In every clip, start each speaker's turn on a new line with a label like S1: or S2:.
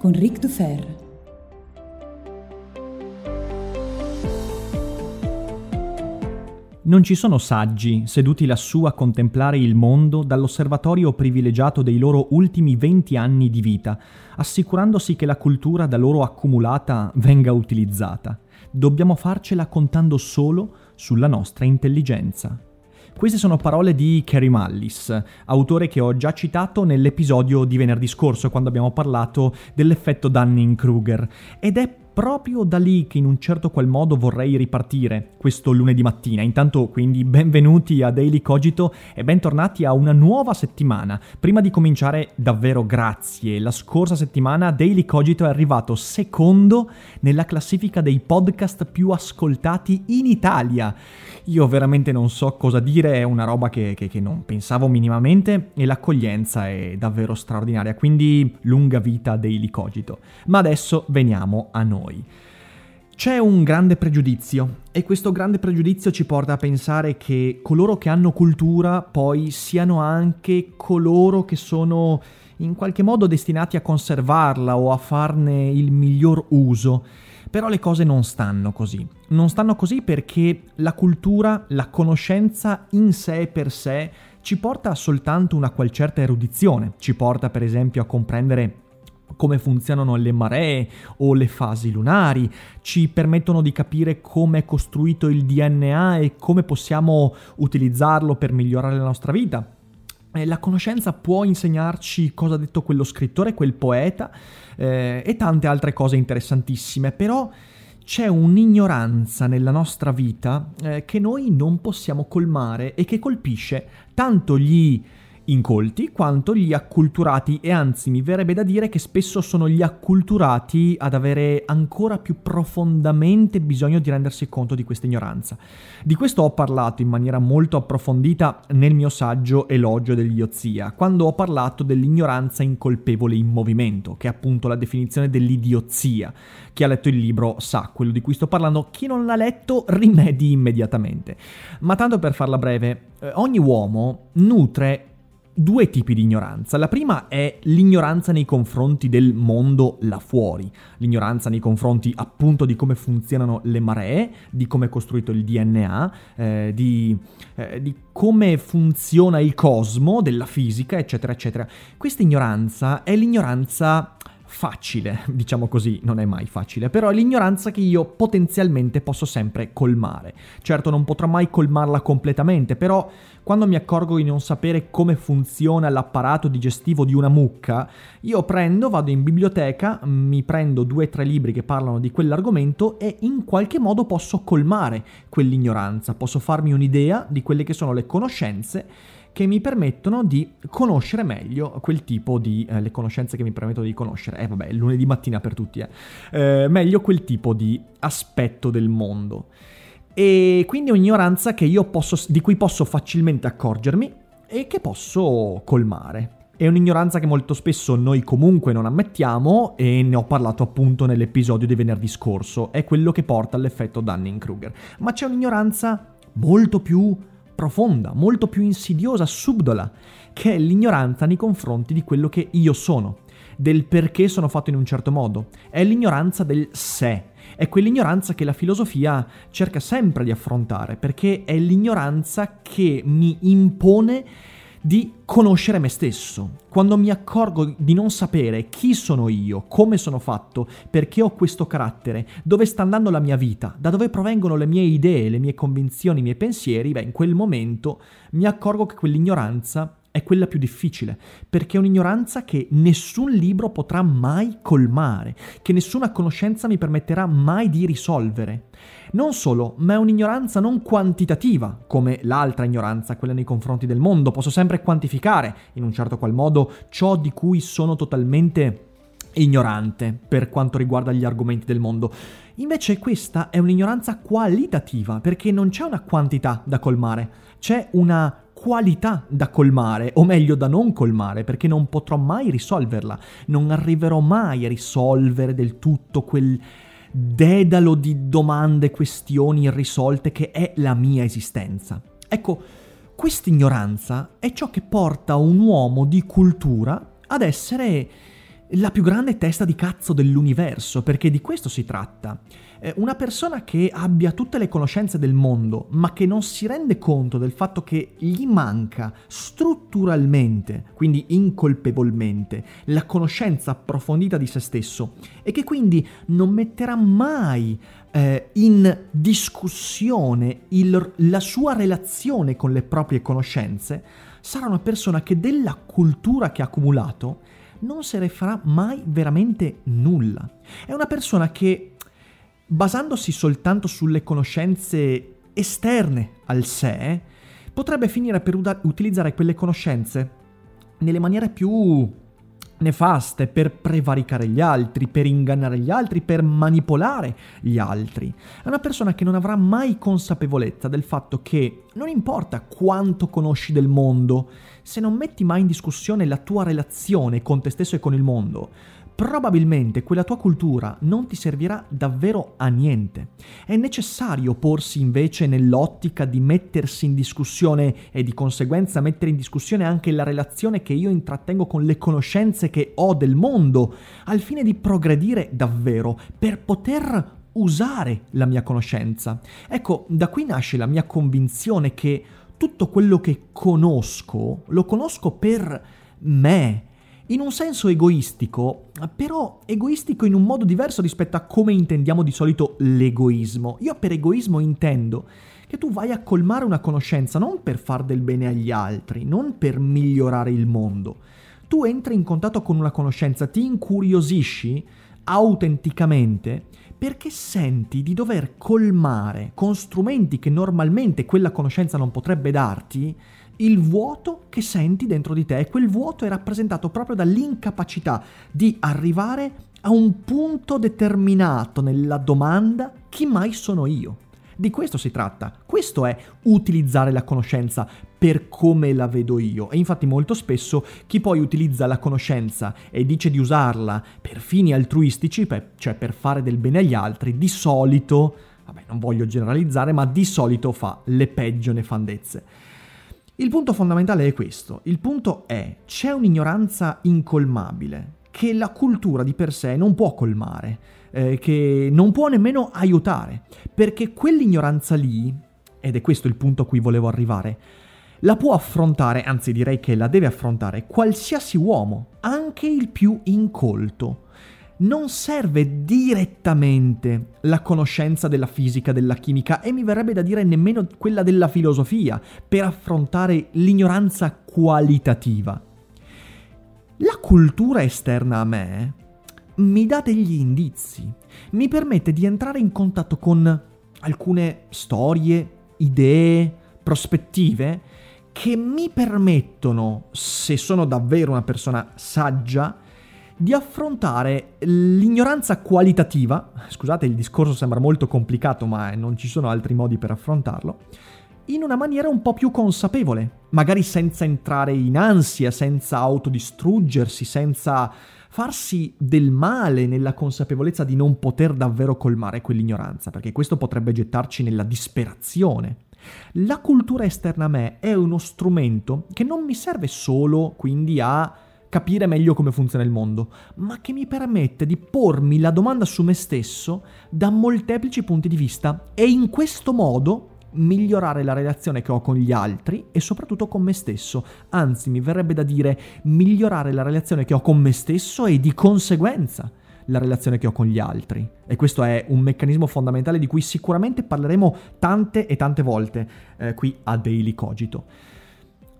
S1: con Ric Dufer.
S2: Non ci sono saggi seduti lassù a contemplare il mondo dall'osservatorio privilegiato dei loro ultimi 20 anni di vita, assicurandosi che la cultura da loro accumulata venga utilizzata. Dobbiamo farcela contando solo sulla nostra intelligenza. Queste sono parole di Kerry Mullis, autore che ho già citato nell'episodio di venerdì scorso quando abbiamo parlato dell'effetto Dunning-Kruger. Ed è proprio da lì che in un certo qual modo vorrei ripartire questo lunedì mattina. Intanto quindi benvenuti a Daily Cogito e bentornati a una nuova settimana. Prima di cominciare davvero grazie. La scorsa settimana Daily Cogito è arrivato secondo nella classifica dei podcast più ascoltati in Italia. Io veramente non so cosa dire, è una roba che, che, che non pensavo minimamente e l'accoglienza è davvero straordinaria, quindi lunga vita Daily Cogito. Ma adesso veniamo a noi noi. C'è un grande pregiudizio e questo grande pregiudizio ci porta a pensare che coloro che hanno cultura poi siano anche coloro che sono in qualche modo destinati a conservarla o a farne il miglior uso. Però le cose non stanno così. Non stanno così perché la cultura, la conoscenza in sé per sé ci porta soltanto una qual certa erudizione, ci porta per esempio a comprendere come funzionano le maree o le fasi lunari, ci permettono di capire come è costruito il DNA e come possiamo utilizzarlo per migliorare la nostra vita. La conoscenza può insegnarci cosa ha detto quello scrittore, quel poeta eh, e tante altre cose interessantissime, però c'è un'ignoranza nella nostra vita eh, che noi non possiamo colmare e che colpisce tanto gli incolti quanto gli acculturati e anzi mi verrebbe da dire che spesso sono gli acculturati ad avere ancora più profondamente bisogno di rendersi conto di questa ignoranza. Di questo ho parlato in maniera molto approfondita nel mio saggio Elogio dell'idiozia, quando ho parlato dell'ignoranza incolpevole in movimento, che è appunto la definizione dell'idiozia. Chi ha letto il libro sa quello di cui sto parlando, chi non l'ha letto rimedi immediatamente. Ma tanto per farla breve, eh, ogni uomo nutre due tipi di ignoranza. La prima è l'ignoranza nei confronti del mondo là fuori, l'ignoranza nei confronti appunto di come funzionano le maree, di come è costruito il DNA, eh, di, eh, di come funziona il cosmo, della fisica, eccetera, eccetera. Questa ignoranza è l'ignoranza facile, diciamo così, non è mai facile, però è l'ignoranza che io potenzialmente posso sempre colmare. Certo non potrò mai colmarla completamente, però quando mi accorgo di non sapere come funziona l'apparato digestivo di una mucca, io prendo, vado in biblioteca, mi prendo due o tre libri che parlano di quell'argomento e in qualche modo posso colmare quell'ignoranza, posso farmi un'idea di quelle che sono le conoscenze che mi permettono di conoscere meglio quel tipo di... Eh, le conoscenze che mi permettono di conoscere, eh vabbè, lunedì mattina per tutti, eh, eh meglio quel tipo di aspetto del mondo. E quindi un'ignoranza posso, di cui posso facilmente accorgermi e che posso colmare. È un'ignoranza che molto spesso noi comunque non ammettiamo e ne ho parlato appunto nell'episodio di venerdì scorso, è quello che porta all'effetto Dunning-Kruger. Ma c'è un'ignoranza molto più profonda, molto più insidiosa, subdola, che è l'ignoranza nei confronti di quello che io sono, del perché sono fatto in un certo modo. È l'ignoranza del sé. È quell'ignoranza che la filosofia cerca sempre di affrontare, perché è l'ignoranza che mi impone di conoscere me stesso. Quando mi accorgo di non sapere chi sono io, come sono fatto, perché ho questo carattere, dove sta andando la mia vita, da dove provengono le mie idee, le mie convinzioni, i miei pensieri, beh, in quel momento mi accorgo che quell'ignoranza è quella più difficile, perché è un'ignoranza che nessun libro potrà mai colmare, che nessuna conoscenza mi permetterà mai di risolvere. Non solo, ma è un'ignoranza non quantitativa, come l'altra ignoranza, quella nei confronti del mondo. Posso sempre quantificare, in un certo qual modo, ciò di cui sono totalmente ignorante per quanto riguarda gli argomenti del mondo. Invece questa è un'ignoranza qualitativa, perché non c'è una quantità da colmare, c'è una qualità da colmare, o meglio da non colmare, perché non potrò mai risolverla, non arriverò mai a risolvere del tutto quel dedalo di domande, questioni irrisolte che è la mia esistenza. Ecco, questa ignoranza è ciò che porta un uomo di cultura ad essere la più grande testa di cazzo dell'universo, perché di questo si tratta. Una persona che abbia tutte le conoscenze del mondo, ma che non si rende conto del fatto che gli manca strutturalmente, quindi incolpevolmente, la conoscenza approfondita di se stesso e che quindi non metterà mai eh, in discussione il, la sua relazione con le proprie conoscenze, sarà una persona che della cultura che ha accumulato non se ne farà mai veramente nulla. È una persona che, basandosi soltanto sulle conoscenze esterne al sé, potrebbe finire per utilizzare quelle conoscenze nelle maniere più nefaste per prevaricare gli altri, per ingannare gli altri, per manipolare gli altri. È una persona che non avrà mai consapevolezza del fatto che non importa quanto conosci del mondo, se non metti mai in discussione la tua relazione con te stesso e con il mondo, probabilmente quella tua cultura non ti servirà davvero a niente. È necessario porsi invece nell'ottica di mettersi in discussione e di conseguenza mettere in discussione anche la relazione che io intrattengo con le conoscenze che ho del mondo, al fine di progredire davvero, per poter usare la mia conoscenza. Ecco, da qui nasce la mia convinzione che tutto quello che conosco lo conosco per me, in un senso egoistico, però egoistico in un modo diverso rispetto a come intendiamo di solito l'egoismo. Io per egoismo intendo che tu vai a colmare una conoscenza non per far del bene agli altri, non per migliorare il mondo. Tu entri in contatto con una conoscenza, ti incuriosisci autenticamente perché senti di dover colmare con strumenti che normalmente quella conoscenza non potrebbe darti il vuoto che senti dentro di te e quel vuoto è rappresentato proprio dall'incapacità di arrivare a un punto determinato nella domanda chi mai sono io. Di questo si tratta, questo è utilizzare la conoscenza per come la vedo io e infatti molto spesso chi poi utilizza la conoscenza e dice di usarla per fini altruistici, cioè per fare del bene agli altri, di solito, vabbè non voglio generalizzare, ma di solito fa le peggio nefandezze. Il punto fondamentale è questo, il punto è c'è un'ignoranza incolmabile che la cultura di per sé non può colmare, eh, che non può nemmeno aiutare, perché quell'ignoranza lì, ed è questo il punto a cui volevo arrivare, la può affrontare, anzi direi che la deve affrontare qualsiasi uomo, anche il più incolto non serve direttamente la conoscenza della fisica, della chimica e mi verrebbe da dire nemmeno quella della filosofia per affrontare l'ignoranza qualitativa. La cultura esterna a me mi dà degli indizi, mi permette di entrare in contatto con alcune storie, idee, prospettive che mi permettono, se sono davvero una persona saggia, di affrontare l'ignoranza qualitativa, scusate il discorso sembra molto complicato ma non ci sono altri modi per affrontarlo, in una maniera un po' più consapevole, magari senza entrare in ansia, senza autodistruggersi, senza farsi del male nella consapevolezza di non poter davvero colmare quell'ignoranza, perché questo potrebbe gettarci nella disperazione. La cultura esterna a me è uno strumento che non mi serve solo quindi a capire meglio come funziona il mondo, ma che mi permette di pormi la domanda su me stesso da molteplici punti di vista e in questo modo migliorare la relazione che ho con gli altri e soprattutto con me stesso. Anzi, mi verrebbe da dire migliorare la relazione che ho con me stesso e di conseguenza la relazione che ho con gli altri. E questo è un meccanismo fondamentale di cui sicuramente parleremo tante e tante volte eh, qui a Daily Cogito.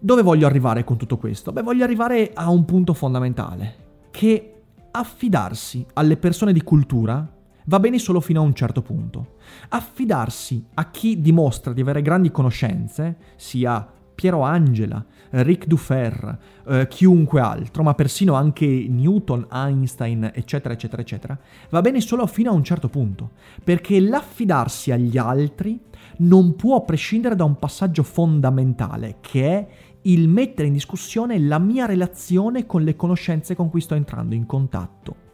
S2: Dove voglio arrivare con tutto questo? Beh, voglio arrivare a un punto fondamentale, che affidarsi alle persone di cultura va bene solo fino a un certo punto. Affidarsi a chi dimostra di avere grandi conoscenze, sia Piero Angela, Ric Dufer, eh, chiunque altro, ma persino anche Newton, Einstein, eccetera, eccetera, eccetera, va bene solo fino a un certo punto, perché l'affidarsi agli altri non può prescindere da un passaggio fondamentale, che è il mettere in discussione la mia relazione con le conoscenze con cui sto entrando in contatto.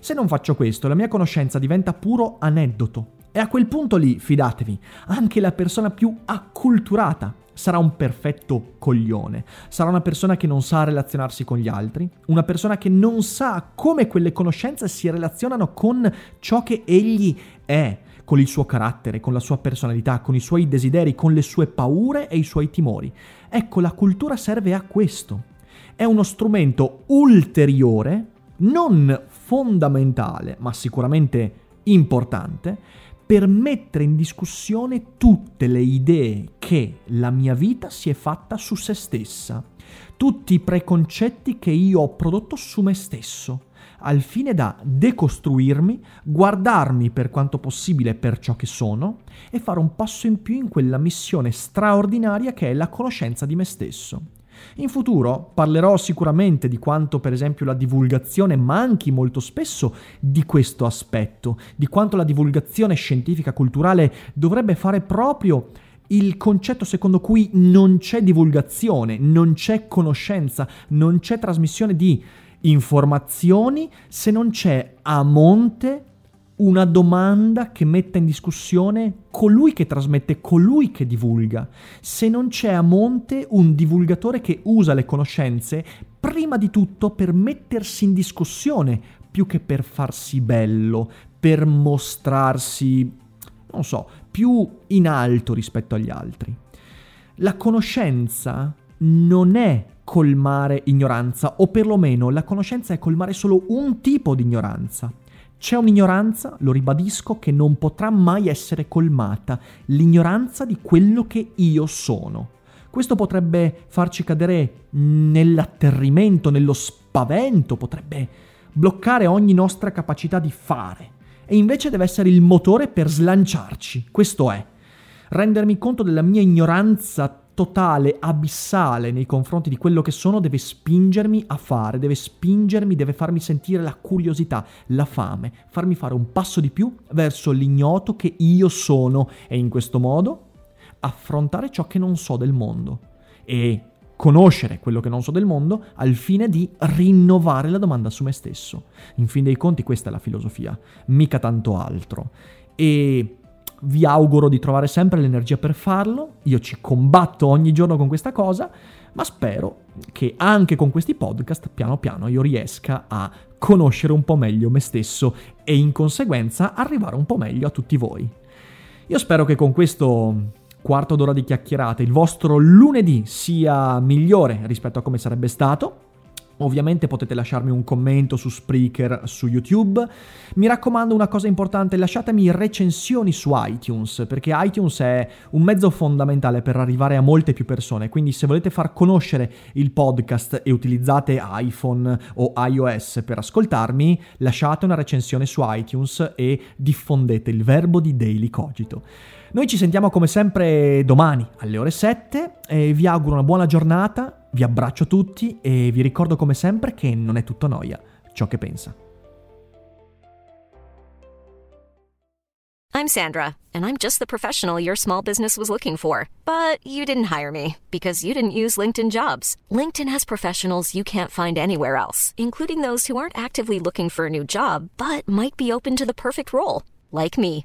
S2: Se non faccio questo, la mia conoscenza diventa puro aneddoto. E a quel punto lì, fidatevi, anche la persona più acculturata sarà un perfetto coglione. Sarà una persona che non sa relazionarsi con gli altri, una persona che non sa come quelle conoscenze si relazionano con ciò che egli è, con il suo carattere, con la sua personalità, con i suoi desideri, con le sue paure e i suoi timori. Ecco, la cultura serve a questo. È uno strumento ulteriore non fondamentale, ma sicuramente importante, per mettere in discussione tutte le idee che la mia vita si è fatta su se stessa, tutti i preconcetti che io ho prodotto su me stesso, al fine da decostruirmi, guardarmi per quanto possibile per ciò che sono e fare un passo in più in quella missione straordinaria che è la conoscenza di me stesso. In futuro parlerò sicuramente di quanto per esempio la divulgazione manchi molto spesso di questo aspetto, di quanto la divulgazione scientifica culturale dovrebbe fare proprio il concetto secondo cui non c'è divulgazione, non c'è conoscenza, non c'è trasmissione di informazioni se non c'è a monte una domanda che metta in discussione colui che trasmette, colui che divulga. Se non c'è a monte un divulgatore che usa le conoscenze, prima di tutto per mettersi in discussione, più che per farsi bello, per mostrarsi, non so, più in alto rispetto agli altri. La conoscenza non è colmare ignoranza, o perlomeno la conoscenza è colmare solo un tipo di ignoranza. C'è un'ignoranza, lo ribadisco, che non potrà mai essere colmata, l'ignoranza di quello che io sono. Questo potrebbe farci cadere nell'atterrimento, nello spavento, potrebbe bloccare ogni nostra capacità di fare. E invece deve essere il motore per slanciarci. Questo è. Rendermi conto della mia ignoranza totale, abissale nei confronti di quello che sono deve spingermi a fare, deve spingermi, deve farmi sentire la curiosità, la fame, farmi fare un passo di più verso l'ignoto che io sono e in questo modo affrontare ciò che non so del mondo e conoscere quello che non so del mondo al fine di rinnovare la domanda su me stesso. In fin dei conti questa è la filosofia, mica tanto altro. E vi auguro di trovare sempre l'energia per farlo, io ci combatto ogni giorno con questa cosa, ma spero che anche con questi podcast piano piano io riesca a conoscere un po' meglio me stesso e in conseguenza arrivare un po' meglio a tutti voi. Io spero che con questo quarto d'ora di chiacchierate il vostro lunedì sia migliore rispetto a come sarebbe stato Ovviamente potete lasciarmi un commento su Spreaker, su YouTube. Mi raccomando una cosa importante, lasciatemi recensioni su iTunes, perché iTunes è un mezzo fondamentale per arrivare a molte più persone, quindi se volete far conoscere il podcast e utilizzate iPhone o iOS per ascoltarmi, lasciate una recensione su iTunes e diffondete il verbo di Daily Cogito. Noi ci sentiamo come sempre domani alle ore 7 e vi auguro una buona giornata vi abbraccio tutti e vi ricordo come sempre che non è tutto noia ciò che pensa.
S3: I'm Sandra, and I'm just the professional your small business was looking for. But you didn't hire me because you didn't use LinkedIn jobs. LinkedIn has professionals you can't find anywhere else, including those who aren't actively looking for a new job but might be open to the perfect role, like me.